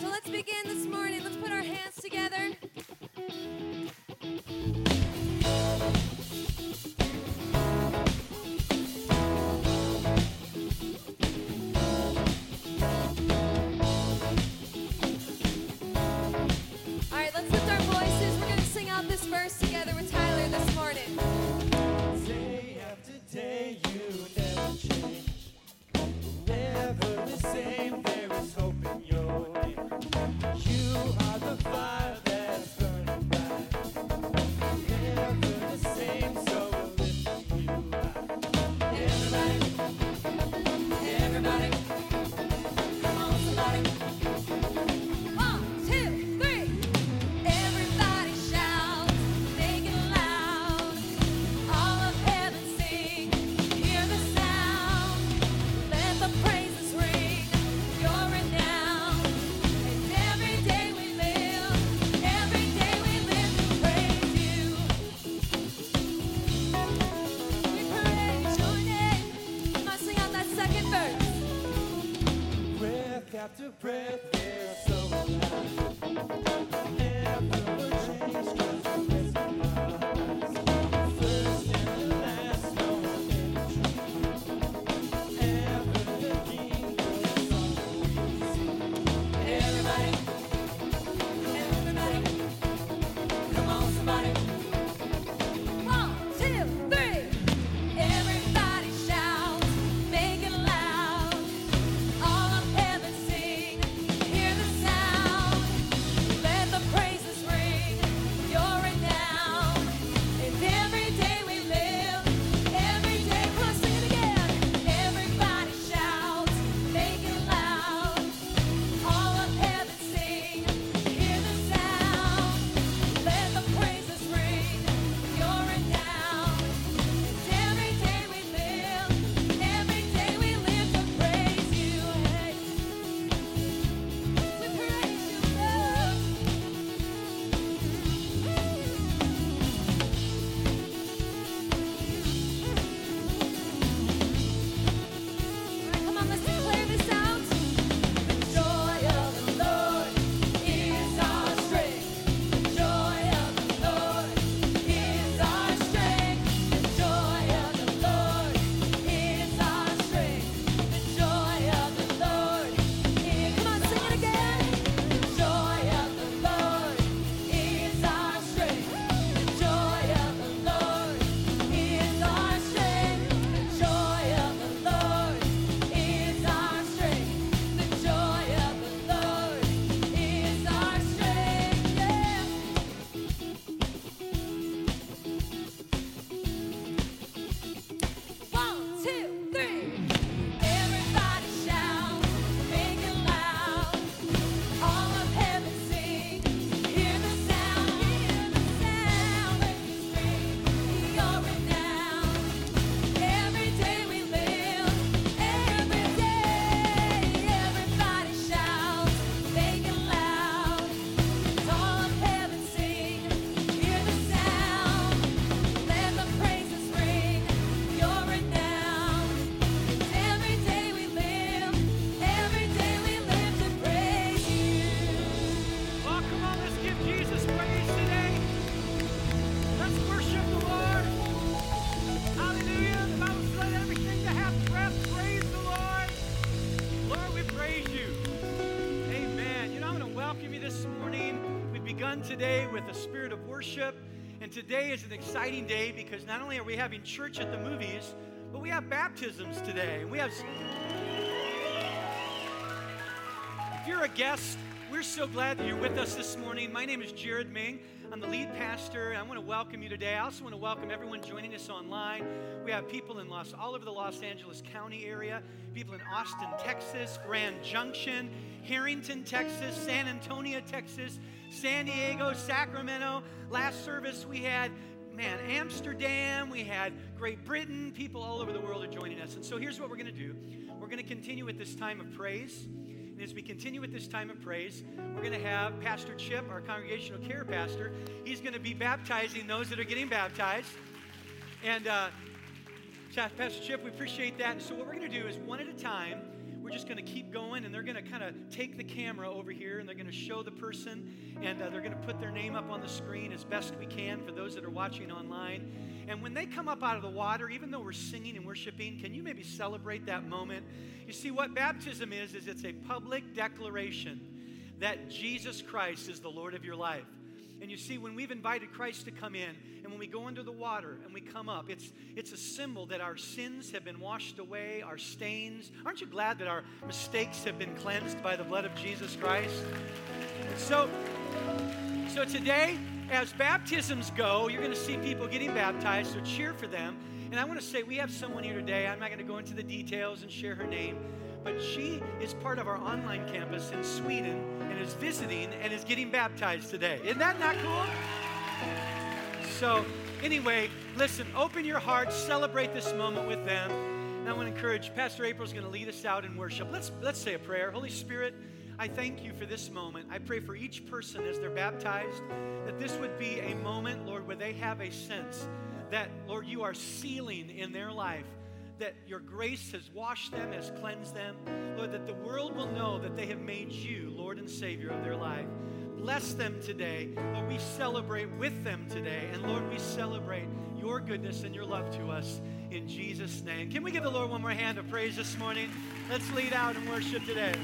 So let's begin this morning. Let's put our hands together. today with a spirit of worship. And today is an exciting day because not only are we having church at the movies, but we have baptisms today. We have. If you're a guest we're so glad that you're with us this morning. My name is Jared Ming. I'm the lead pastor, I want to welcome you today. I also want to welcome everyone joining us online. We have people in Los, all over the Los Angeles County area, people in Austin, Texas, Grand Junction, Harrington, Texas, San Antonio, Texas, San Diego, Sacramento. Last service we had man, Amsterdam, we had Great Britain, people all over the world are joining us. And so here's what we're going to do we're going to continue with this time of praise. And as we continue with this time of praise, we're going to have Pastor Chip, our congregational care pastor. He's going to be baptizing those that are getting baptized. And uh, Pastor Chip, we appreciate that. And so, what we're going to do is one at a time we're just going to keep going, and they're going to kind of take the camera over here and they're going to show the person, and uh, they're going to put their name up on the screen as best we can for those that are watching online. And when they come up out of the water, even though we're singing and worshiping, can you maybe celebrate that moment? You see, what baptism is, is it's a public declaration that Jesus Christ is the Lord of your life. And you see, when we've invited Christ to come in, and when we go under the water and we come up, it's, it's a symbol that our sins have been washed away, our stains. Aren't you glad that our mistakes have been cleansed by the blood of Jesus Christ? So, so today, as baptisms go, you're going to see people getting baptized, so cheer for them. And I want to say we have someone here today. I'm not going to go into the details and share her name, but she is part of our online campus in Sweden and is visiting and is getting baptized today. Isn't that not cool? So, anyway, listen, open your heart, celebrate this moment with them. And I want to encourage Pastor April's going to lead us out in worship. Let's let's say a prayer. Holy Spirit, I thank you for this moment. I pray for each person as they're baptized that this would be a moment, Lord, where they have a sense that, Lord, you are sealing in their life that your grace has washed them, has cleansed them. Lord, that the world will know that they have made you Lord and Savior of their life. Bless them today. Lord, we celebrate with them today. And Lord, we celebrate your goodness and your love to us in Jesus' name. Can we give the Lord one more hand of praise this morning? Let's lead out and worship today.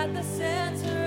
At the center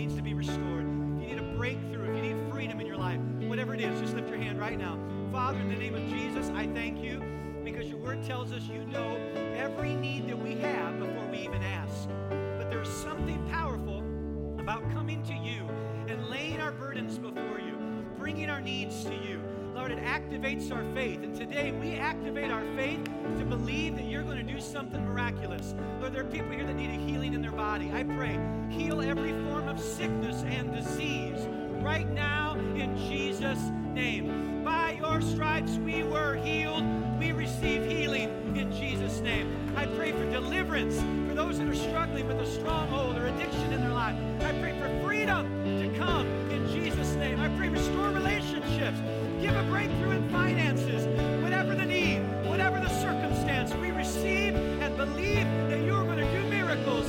needs to be restored, if you need a breakthrough, if you need freedom in your life, whatever it is, just lift your hand right now. Father, in the name of Jesus, I thank you because your word tells us you know every need that we have before we even ask. But there's something powerful about coming to you and laying our burdens before you, bringing our needs to you. Lord, it activates our faith. And today we activate our faith to believe that you're going to do something miraculous. Lord, there are people here that need a healing in their body. I pray, heal every form of sickness and disease right now in Jesus' name. By your stripes we were healed. We receive healing in Jesus' name. I pray for deliverance for those that are struggling with a stronghold or addiction in their life. I pray for freedom to come in Jesus' name. I pray restore relationships give a breakthrough in finances, whatever the need, whatever the circumstance. We receive and believe that you are going to do miracles.